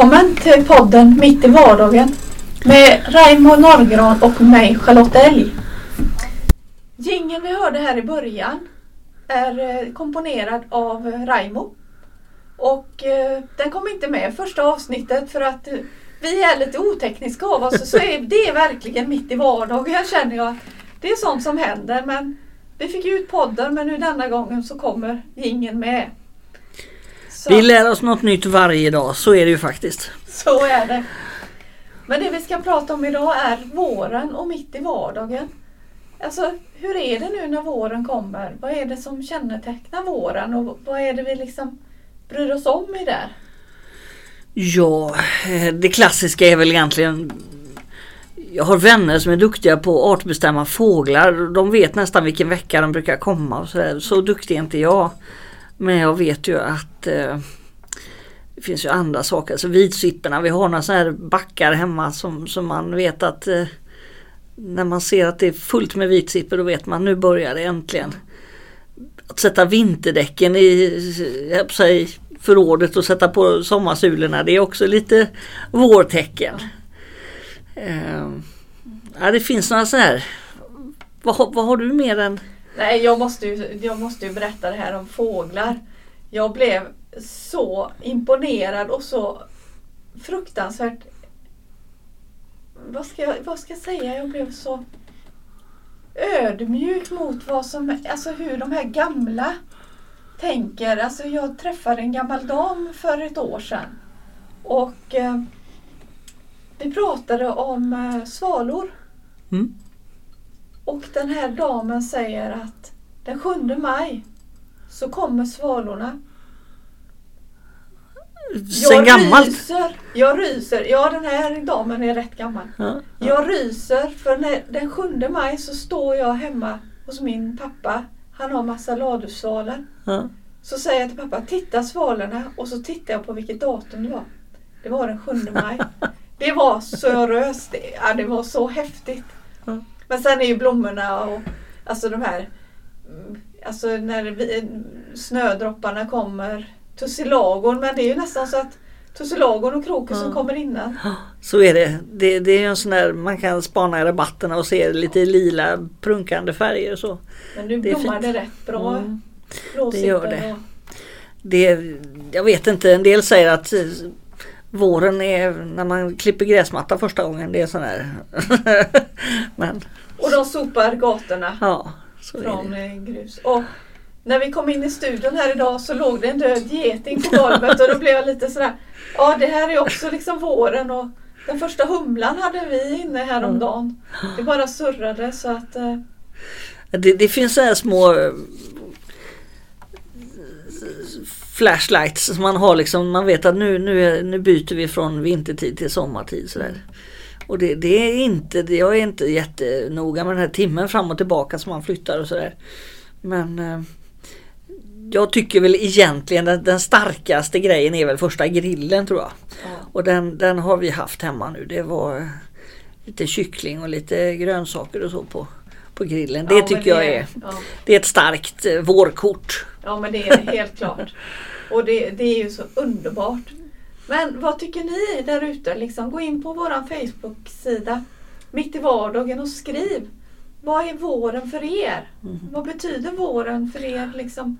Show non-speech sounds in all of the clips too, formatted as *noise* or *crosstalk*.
Välkommen till podden Mitt i vardagen med Raimo Norrgran och mig Charlotte Elg. Gingen vi hörde här i början är eh, komponerad av eh, Raimo. Och eh, den kom inte med i första avsnittet för att vi är lite otekniska av oss. Så är det verkligen mitt i vardagen känner jag. Det är sånt som händer men vi fick ut podden men nu denna gången så kommer gingen med. Så. Vi lär oss något nytt varje dag, så är det ju faktiskt. Så är det. Men det vi ska prata om idag är våren och mitt i vardagen. Alltså, hur är det nu när våren kommer? Vad är det som kännetecknar våren och vad är det vi liksom bryr oss om i det? Ja, det klassiska är väl egentligen jag har vänner som är duktiga på att artbestämma fåglar. De vet nästan vilken vecka de brukar komma. Så, så duktig är inte jag. Men jag vet ju att eh, det finns ju andra saker. Alltså vitsipporna, vi har några sådana här backar hemma som, som man vet att eh, när man ser att det är fullt med vitsippor då vet man nu börjar det äntligen. Att sätta vinterdäcken i eh, sig, förrådet och sätta på sommarsulorna det är också lite vårtecken. Eh, ja, det finns några sådana här. Vad, vad har du mer än Nej, jag måste, ju, jag måste ju berätta det här om fåglar. Jag blev så imponerad och så fruktansvärt... Vad ska jag, vad ska jag säga? Jag blev så ödmjuk mot vad som, alltså hur de här gamla tänker. Alltså jag träffade en gammal dam för ett år sedan. Och eh, vi pratade om eh, svalor. Mm. Och den här damen säger att den 7 maj så kommer svalorna. Sen jag gammalt? Ryser, jag ryser. Ja, den här damen är rätt gammal. Ja, ja. Jag ryser för när, den 7 maj så står jag hemma hos min pappa. Han har massa ladusvalor. Ja. Så säger jag till pappa, titta svalorna och så tittar jag på vilket datum det var. Det var den 7 maj. *laughs* Det var så röst. Ja, det var så häftigt. Men sen är ju blommorna och alltså de här mm, Alltså när vi, snödropparna kommer Tussilagon men det är ju nästan så att Tussilagon och krokusen ja. kommer innan. Så är det. det. Det är en sån där man kan spana i rabatterna och se lite lila prunkande färger och så. Men nu blommar det rätt bra. Mm. Det gör det. det. Jag vet inte, en del säger att våren är när man klipper gräsmatta första gången. Det är sån här. *laughs* Men, och de sopar gatorna ja, från eh, grus. Och när vi kom in i studion här idag så låg det en död geting på golvet och då blev jag lite sådär. Ja det här är också liksom våren och den första humlan hade vi inne häromdagen. Det bara surrade så att eh... det, det finns så här små flashlights som man har liksom, man vet att nu, nu, nu byter vi från vintertid till sommartid. Sådär. Och det, det, är inte, jag är inte jättenoga med den här timmen fram och tillbaka som man flyttar och sådär. Men eh, jag tycker väl egentligen att den starkaste grejen är väl första grillen tror jag. Ja. Och den, den har vi haft hemma nu. Det var lite kyckling och lite grönsaker och så på, på grillen. Det ja, tycker det, jag är, ja. det är ett starkt eh, vårkort. Ja men det är helt klart. Och det, det är ju så underbart. Men vad tycker ni där ute? Liksom, gå in på vår Facebook-sida Mitt i vardagen och skriv. Vad är våren för er? Mm. Vad betyder våren för er? Liksom,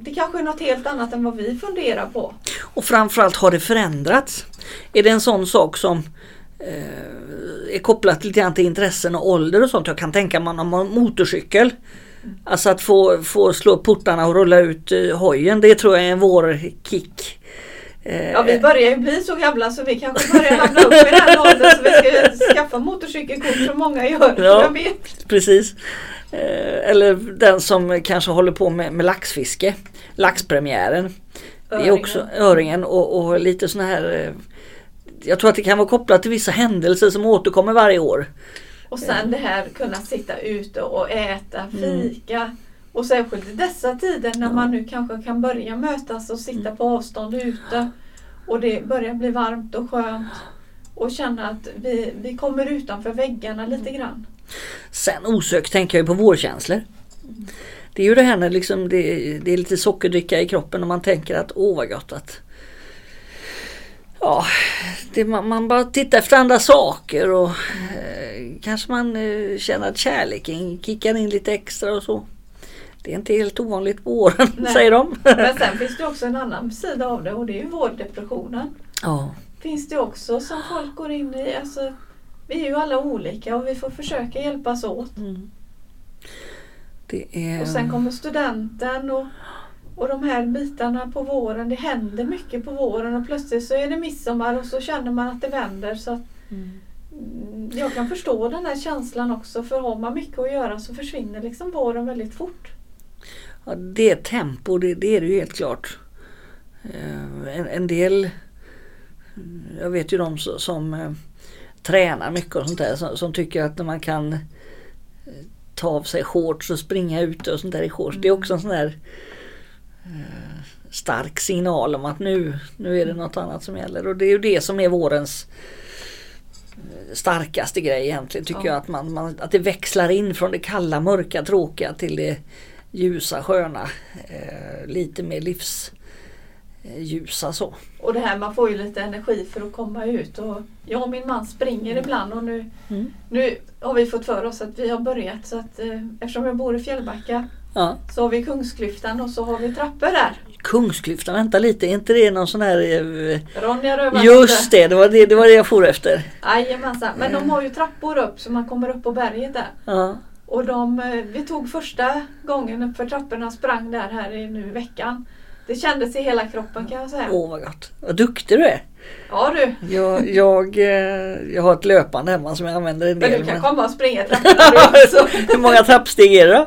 det kanske är något helt annat än vad vi funderar på. Och framförallt har det förändrats? Är det en sån sak som eh, är kopplat lite grann till intressen och ålder och sånt. Jag kan tänka mig om man har motorcykel. Alltså att få, få slå portarna och rulla ut uh, hojen, det tror jag är en vårkick. Ja vi börjar ju bli så gamla så vi kanske börjar hamna upp i den åldern så vi ska skaffa motorcykelkort som många gör. Ja. Precis. Uh, eller den som kanske håller på med, med laxfiske. Laxpremiären. Det är också öringen och, och lite såna här Jag tror att det kan vara kopplat till vissa händelser som återkommer varje år. Och sen det här kunna sitta ute och äta, mm. fika. Mm. Och särskilt i dessa tider när man nu kanske kan börja mötas och sitta mm. på avstånd ute. Och det börjar bli varmt och skönt. Och känna att vi, vi kommer utanför väggarna lite mm. grann. Sen osökt tänker jag på vårkänslor. Det är ju det här när liksom det, det, är lite sockerdricka i kroppen och man tänker att åh vad gott att Ja, det, man, man bara tittar efter andra saker och eh, kanske man eh, känner att kärleken kickar in lite extra och så. Det är inte helt ovanligt på våren Nej. säger de. Men sen finns det också en annan sida av det och det är ju vårdepressionen. ja, Finns det också som folk går in i. Alltså, vi är ju alla olika och vi får försöka hjälpas åt. mm. det är... Och sen kommer studenten och, och de här bitarna på våren. Det händer mycket på våren och plötsligt så är det midsommar och så känner man att det vänder. Så mm, jag kan förstå den här känslan också för har man mycket att göra så försvinner liksom våren väldigt fort. Ja, det är tempo, det, det är det ju helt klart. Eh, En, en del, jag vet ju de som, som eh, tränar mycket och sånt där som, som tycker att när man kan eh, ta av sig shorts och springa ute och sånt där i shorts. Det är också en sån där eh, stark signal om att nu, nu är det något annat som gäller. Och det är ju det som är vårens starkaste grej egentligen tycker Ja. jag. Att, man, man, att det växlar in från det kalla, mörka, tråkiga till det ljusa, sköna. Eh, lite mer livsljusa så. Och det här man får ju lite energi för att komma ut. Och jag och min man springer ibland och nu, Mm. nu har vi fått för oss att vi har börjat. Så att, eh, eftersom jag bor i Fjällbacka Ja. så har vi Kungsklyftan och så har vi trappor där. Kungsklyftan, vänta lite, är inte det någon sån här... Eh, Ronja Rövardotter. just det, det var det, det var det jag for efter. Jajamensan. Men de har ju trappor upp så man kommer upp på berget där. Ja. Och de, eh, vi tog första gången upp för trapporna sprang där här i nu veckan. Det kändes i hela kroppen kan jag säga. Åh vad gott, vad duktig du är. Ja du, Jag, jag, eh, jag har ett löpande hemma som jag använder en men del. du kan men- komma och springa *laughs* trapporna också. Hur många trappsteg är det då?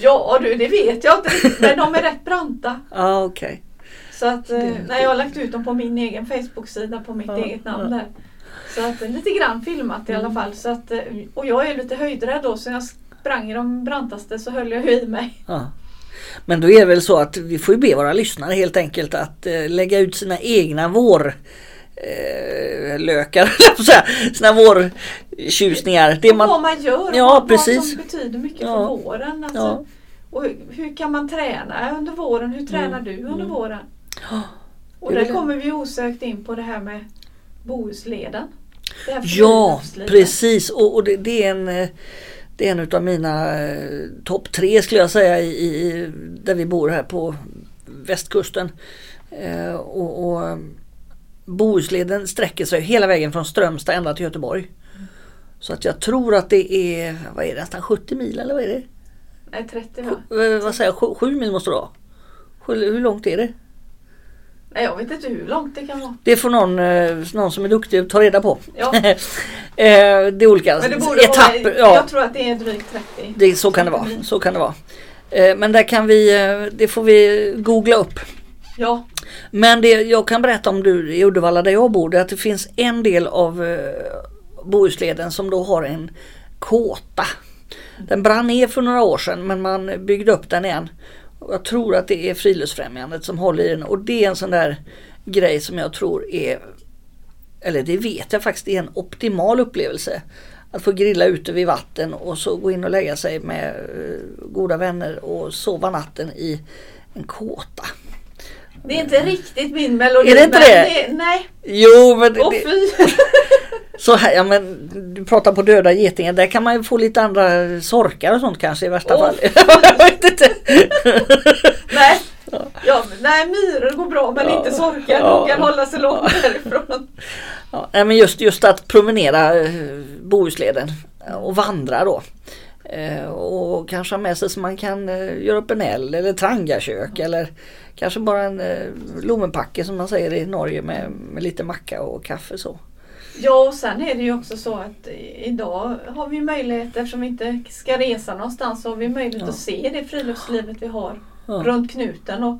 Ja du, det vet jag inte men de är rätt branta. Ja okej. Så att, eh, Det- nej, jag har lagt ut dem på min egen Facebook-sida på mitt Ja, eget namn ja. där. Så att, eh, lite grann filmat i alla Mm. fall. Så att, eh, och jag är lite höjdrädd då så jag sprang i de brantaste så höll jag ju i mig. Ja. Men då är det väl så att vi får ju be våra lyssnare helt enkelt att eh, lägga ut sina egna vår eh, lökar, *laughs* sina vårtjusningar. Det man, vad man gör och Ja, vad, vad precis. som betyder mycket Ja. för våren. Alltså, Ja. Och hur, hur kan man träna under våren? Hur tränar Mm. du under Mm. våren? Ja. Och där kommer vi osökt in på det här med Bohusleden. Det här Ja, precis. Och, och det, det är en eh, det är en utav mina eh, topp tre skulle jag säga i, i, där vi bor här på västkusten. Eh, och, och Bohusleden sträcker sig hela vägen från Strömstad ända till Göteborg. Så att jag tror att det är, vad är det, nästan 70 mil eller vad är det? Nej, 30 va? Eh, vad säger jag, sju, sju mil måste det vara. Hur långt är det? Nej, jag vet inte hur långt det kan vara. Det får någon, eh, någon som är duktig ta reda på. Ja. *laughs* eh, det är olika Men det borde etapper. vara, ja. jag tror att det är drygt 30. Det, så kan det vara. Mm. Så kan det vara. Eh, Men där kan vi, det får vi googla upp. Ja, Men det jag kan berätta om du i Uddevalla där jag bor, det är att det finns en del av Bohusleden som då har en kåta. Den brann ner för några år sedan men man byggde upp den igen. Och jag tror att det är Friluftsfrämjandet som håller i den och det är en sån där grej som jag tror är, eller det vet jag faktiskt är en optimal upplevelse. Att få grilla ute vid vatten och så gå in och lägga sig med eh, goda vänner och sova natten i en kåta. det är inte riktigt min melodi. Är det inte men det? nej, Jo men åh det, fy. *laughs* så här, ja men du pratar på döda getingar, där kan man ju få lite andra sorkar och sånt kanske i värsta Åh, fall. *laughs* vet inte. *laughs* nej. Ja, nej, myror går bra men Ja. inte sorkar. Ja. Kan hålla sig långt därifrån. Ja, nej, men just, just att promenera eh, Bohusleden eh, och vandra då. Eh, och kanske ha med sig så man kan göra upp en eld eller trangakök eller kanske bara en lommenpacke som man säger i Norge med, med lite macka och kaffe så. Ja, och sen är det ju också så att idag har vi möjlighet, eftersom vi inte ska resa någonstans, så har vi möjlighet Ja. att se det friluftslivet vi har Ja. runt knuten. Och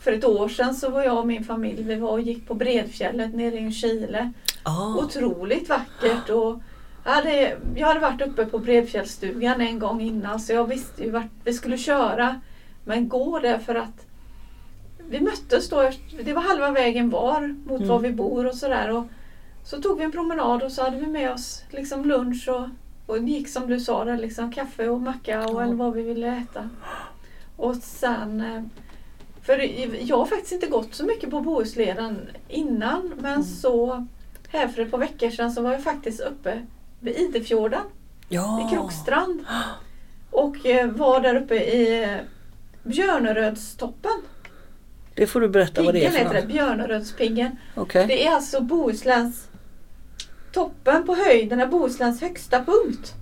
för ett år sedan så var jag och min familj, vi var och gick på Bredfjället nere i Chile. Ah, Otroligt vackert. Och jag, hade, jag hade varit uppe på Bredfjällstugan en gång innan så jag visste ju vart vi skulle köra. Men gå där för att vi möttes då, det var halva vägen var mot Mm. var vi bor och sådär. Så tog vi en promenad och så hade vi med oss liksom lunch och, och gick som du sa där, liksom kaffe och macka och Ja. eller vad vi ville äta. Och sen eh, För jag har faktiskt inte gått så mycket på Bohusleden innan men Mm. så här för ett par veckor sedan så var jag faktiskt uppe vid Idefjorden Ja. i Krokstrand. Och eh, var där uppe i eh, Björnerödstoppen. Det får du berätta vad det är Piggen för något. Björnerödspiggen. Okej. Det är alltså Bohusläns toppen på höjden är Bohusläns högsta punkt.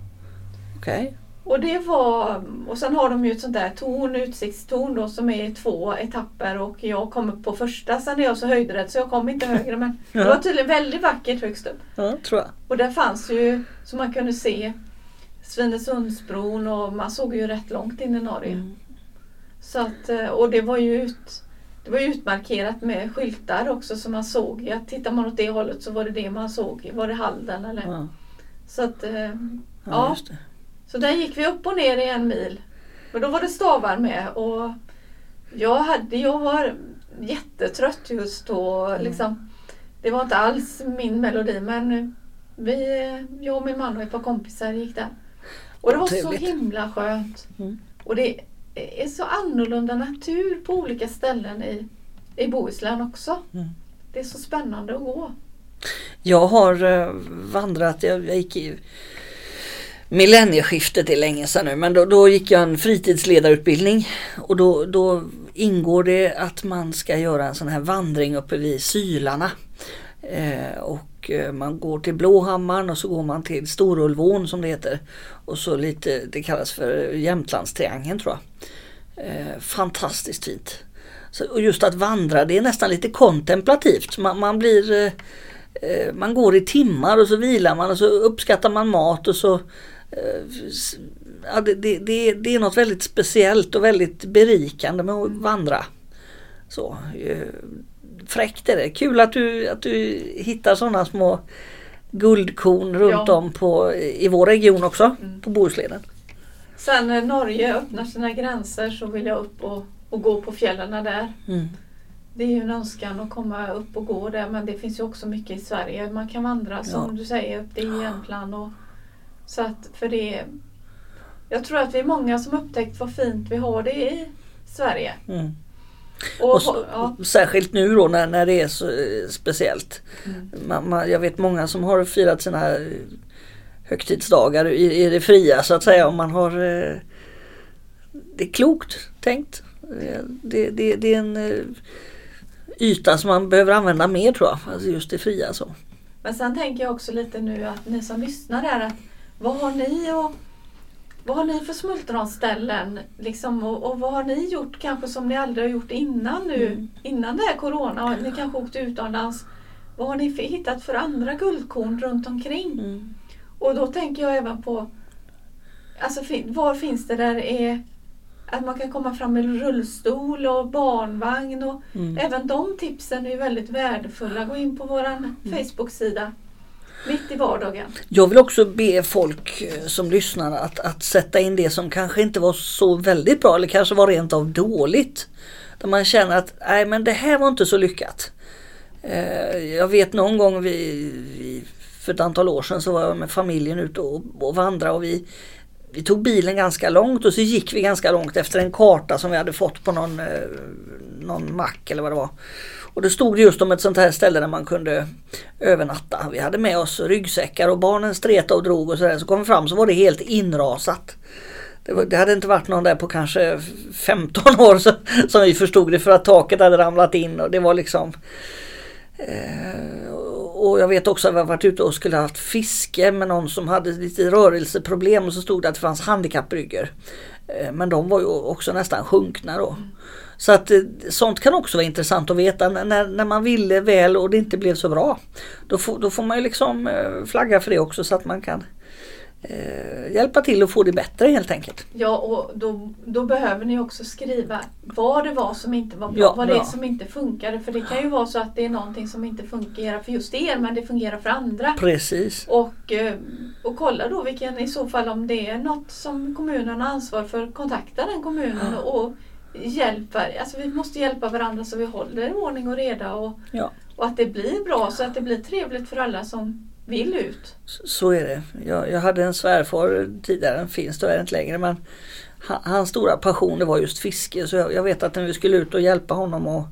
Okej. Och det var, och sen har de ju ett sånt där torn, utsiktstorn då som är i två etapper och jag kom upp på första. Sen är jag så höjdrädd så jag kom inte högre men *laughs* det Ja. var tydligen väldigt vackert högst upp. Ja, tror jag. Och där fanns ju, så man kunde se Svinesundsbron och man såg ju rätt långt in i Norge. Mm. Så att, och det var ju ut, det var utmarkerat med skyltar också så man såg att tittar man åt det hållet så var det det man såg. Var det Halden eller? Ja. Så att, eh, Ja, Ja. så där gick vi upp och ner i en mil. Men då var det stavar med och jag, hade, jag var jättetrött just då. Mm. Liksom, det var inte alls min melodi men vi, jag och min man och ett par kompisar gick där. Och det var så himla skönt. Mm. Och det är så annorlunda natur på olika ställen i, i Bohuslän också. Mm. Det är så spännande att gå. Jag har eh, vandrat, jag, jag gick i millennieskiftet är länge sedan nu, men då, då gick jag en fritidsledarutbildning och då, då ingår det att man ska göra en sån här vandring uppe vid Sylarna. Eh, och Eh, man går till Blåhammaren och så går man till Storulvån som det heter. Och så lite, det kallas för Jämtlandstriangeln tror jag. Eh, fantastiskt fint. Så, och just att vandra det är nästan lite kontemplativt. Man, man blir eh, eh man går i timmar och så vilar man och så uppskattar man mat och så eh, ja, det, det, det, det är något väldigt speciellt och väldigt berikande med att vandra. Så, fräckt är det. Kul att du, att du hittar sådana små guldkorn runt Ja. om på, i vår region också, Mm. på Bohusleden. Sen när Norge öppnar sina gränser så vill jag upp och, och gå på fjällen där. Mm. Det är ju en önskan att komma upp och gå där men det finns ju också mycket i Sverige. Man kan vandra som Ja. du säger upp till Jämtland. Och, så att för det Jag tror att vi är många som upptäckt vad fint vi har det i Sverige. Mm. Och, Och så, ja, Särskilt nu då när, när det är så eh, speciellt. Mm. Man, man, jag vet många som har firat sina eh, högtidsdagar i, i det fria så att säga. Och man har, eh, det är klokt tänkt. Det, det, det är en eh, yta som man behöver använda mer tror jag. Alltså just det fria så. Men sen tänker jag också lite nu att ni som lyssnar där att vad har ni och vad har ni för smultronställen liksom, och, och vad har ni gjort kanske som ni aldrig har gjort innan nu? Mm. Innan det här Corona ni kanske åkte utomlands. Vad har ni för, hittat för andra guldkorn runt omkring? Mm. Och då tänker jag även på alltså, var finns det där är att man kan komma fram med rullstol och barnvagn och Mm. Även de tipsen är väldigt värdefulla. Gå in på vår Mm. Facebook-sida. Mitt i vardagen. Jag vill också be folk eh, som lyssnar att, att sätta in det som kanske inte var så väldigt bra eller kanske var rent av dåligt. Där man känner att nej men det här var inte så lyckat. Eh, jag vet någon gång vi, vi, för ett antal år sedan så var jag med familjen ute och, och vandrade och vi, vi tog bilen ganska långt och så gick vi ganska långt efter en karta som vi hade fått på någon, eh, någon mack eller vad det var. Och det stod just om ett sånt här ställe där man kunde övernatta. Vi hade med oss ryggsäckar och barnen stretade och drog och sådär. Så kom vi fram så var det helt inrasat. Det, var, det hade inte varit någon där på kanske 15 år så, som vi förstod det för att taket hade ramlat in och det var liksom eh, och jag vet också att vi har varit ute och skulle haft fiske med någon som hade lite rörelseproblem och så stod det att det fanns handikappbryggor. Eh, men de var ju också nästan sjunkna då. Så att eh, sånt kan också vara intressant att veta när, när man ville väl och det inte blev så bra. Då får, då får man ju liksom eh, flagga för det också så att man kan eh, hjälpa till att få det bättre helt enkelt. Ja, och då, då behöver ni också skriva vad det var som inte var bra. Ja, vad det är som inte funkade. För det kan ju vara så att det är någonting som inte fungerar för just er men det fungerar för andra. Precis. Och, eh, och kolla då vilken i så fall om det är något som kommunen har ansvar för. Kontakta den kommunen Ja. och hjälpa. Alltså vi måste hjälpa varandra så vi håller ordning och reda. Och, Ja. och att det blir bra så att det blir trevligt för alla som vill ut. Så- är det. Jag, jag hade en svärfar tidigare, den finns tyvärr inte längre men hans stora passion det var just fiske så jag, jag, vet att när vi skulle ut och hjälpa honom att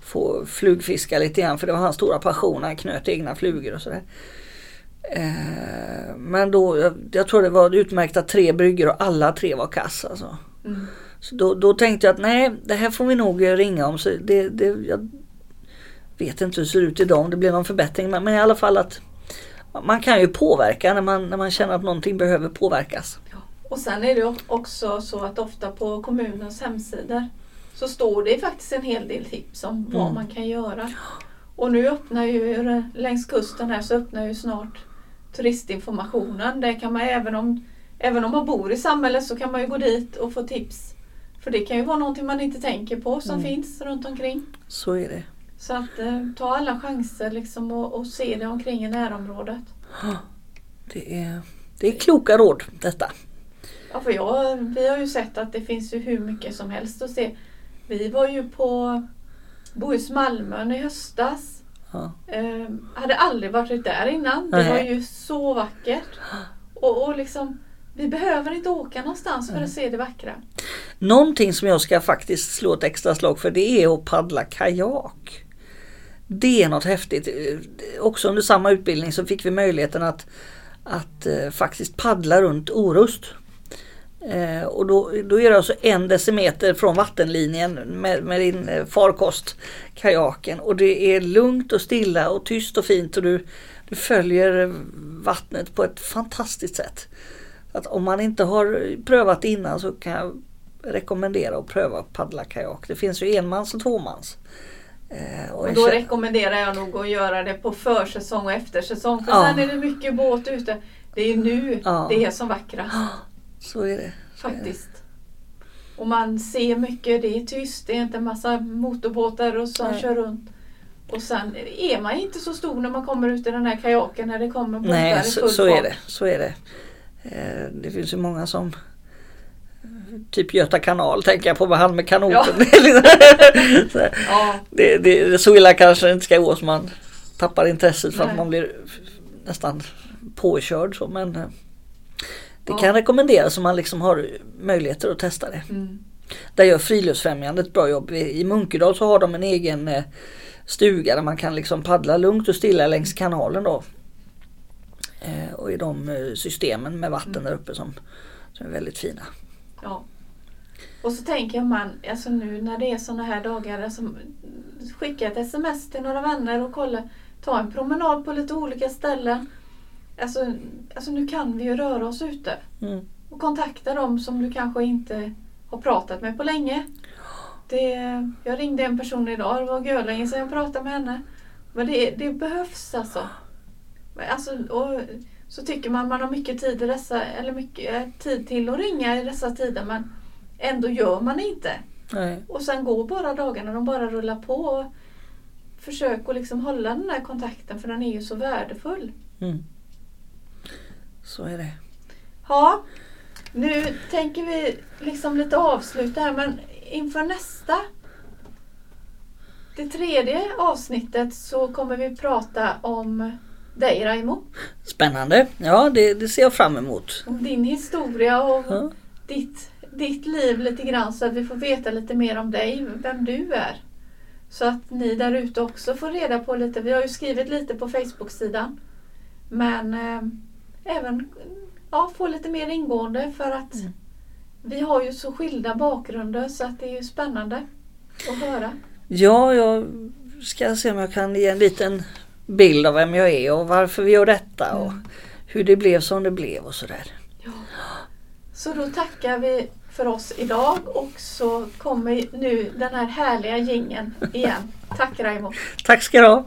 få flugfiska lite grann för det var hans stora passion. Han knöt egna flugor och sådär. Eh, men då, jag, jag, tror det var utmärkta tre bryggor och alla tre var kass alltså. Mm. Så då, då, tänkte jag att nej, det här får vi nog ringa om. Så det, det, jag vet inte hur det ser ut idag om det blir någon förbättring. Men, men i alla fall att man kan ju påverka när man, när man känner att någonting behöver påverkas. Ja. Och sen är det också så att ofta på kommunens hemsidor så står det faktiskt en hel del tips om vad mm. man kan göra. Och nu öppnar ju längs kusten här så öppnar ju snart turistinformationen. Där kan man även om, även om man bor i samhället så kan man ju gå dit och få tips. För det kan ju vara någonting man inte tänker på som mm. finns runt omkring. Så är det. Så att eh, ta alla chanser liksom och, och, se det omkring i närområdet. Det är, det är kloka råd detta. Ja, för jag, vi har ju sett att det finns ju hur mycket som helst att se. Vi var ju på Bohus Malmön i höstas. Ja. Eh, hade aldrig varit där innan. Det var ju så vackert. Och, och liksom, vi behöver inte åka någonstans för att se det vackra. Någonting som jag ska faktiskt slå ett extra slag för det är att paddla kajak. Det är något häftigt. Också under samma utbildning så fick vi möjligheten att, att eh, faktiskt paddla runt Orust. Eh, och då, då är det alltså en decimeter från vattenlinjen med, med din eh, farkost, kajaken. Och det är lugnt och stilla och tyst och fint och du, du följer vattnet på ett fantastiskt sätt. Att om man inte har prövat innan så kan jag rekommendera att pröva paddla kajak. Det finns ju enmans och tvåmans. Eh, och, och då rekommenderar jag nog att göra det på försäsong och eftersäsong. För ja. sen är det mycket båt ute. Det är nu ja. det är som vackrast. *gasps* Så är det. Så Faktiskt. Är det. Och man ser mycket, det är tyst, det är inte en massa motorbåtar och som kör runt. Och sen är man inte så stor när man kommer ut i den här kajaken när det kommer båtar Nej, så, i full så fart. är det. Så är det. Eh, det finns ju många som Typ Göta kanal tänker jag på med han med kanoten. Ja. så, *laughs* *laughs* ja. det, det, så illa kanske det inte ska gå så man tappar intresset för Nej. att man blir nästan påkörd. Så, men eh, det ja. kan rekommenderas om man liksom har möjligheter att testa det. Mm. Där gör Friluftsfrämjandet ett bra jobb. I Munkedal så har de en egen eh, stuga där man kan liksom paddla lugnt och stilla längs kanalen då. Eh, och i de systemen med vatten mm. där uppe som, som är väldigt fina. Ja. Och så tänker man, alltså nu när det är sådana här dagar, alltså, skicka ett sms till några vänner och kolla, ta en promenad på lite olika ställen. Alltså, alltså nu kan vi ju röra oss ute. Mm. Och kontakta dem som du kanske inte har pratat med på länge. Det, jag ringde en person idag, det var görlänge sedan jag pratade med henne. Men det, det behövs alltså. alltså och, så tycker man man har mycket tid, i dessa, eller mycket eh, tid till att ringa i dessa tider men ändå gör man inte. Nej. Och sen går bara dagarna, de bara rullar på. Försök att liksom hålla den här kontakten för den är ju så värdefull. Mm. Så är det. Ja, nu tänker vi liksom lite avsluta här men inför nästa det tredje avsnittet så kommer vi prata om dig Raimo. Spännande. Ja, det, det, ser jag fram emot. Om din historia och ja. ditt, ditt liv lite grann så att vi får veta lite mer om dig, vem du är. Så att ni där ute också får reda på lite. Vi har ju skrivit lite på Facebook-sidan. Men eh, även ja, få lite mer ingående för att mm. vi har ju så skilda bakgrunder så att det är ju spännande att höra. Ja, jag ska se om jag kan ge en liten bild av vem jag är och varför vi gör detta och mm. hur det blev som det blev och sådär. Ja. Så då tackar vi för oss idag och så kommer nu den här härliga gingen igen. Tack Raimo! Tack ska du ha!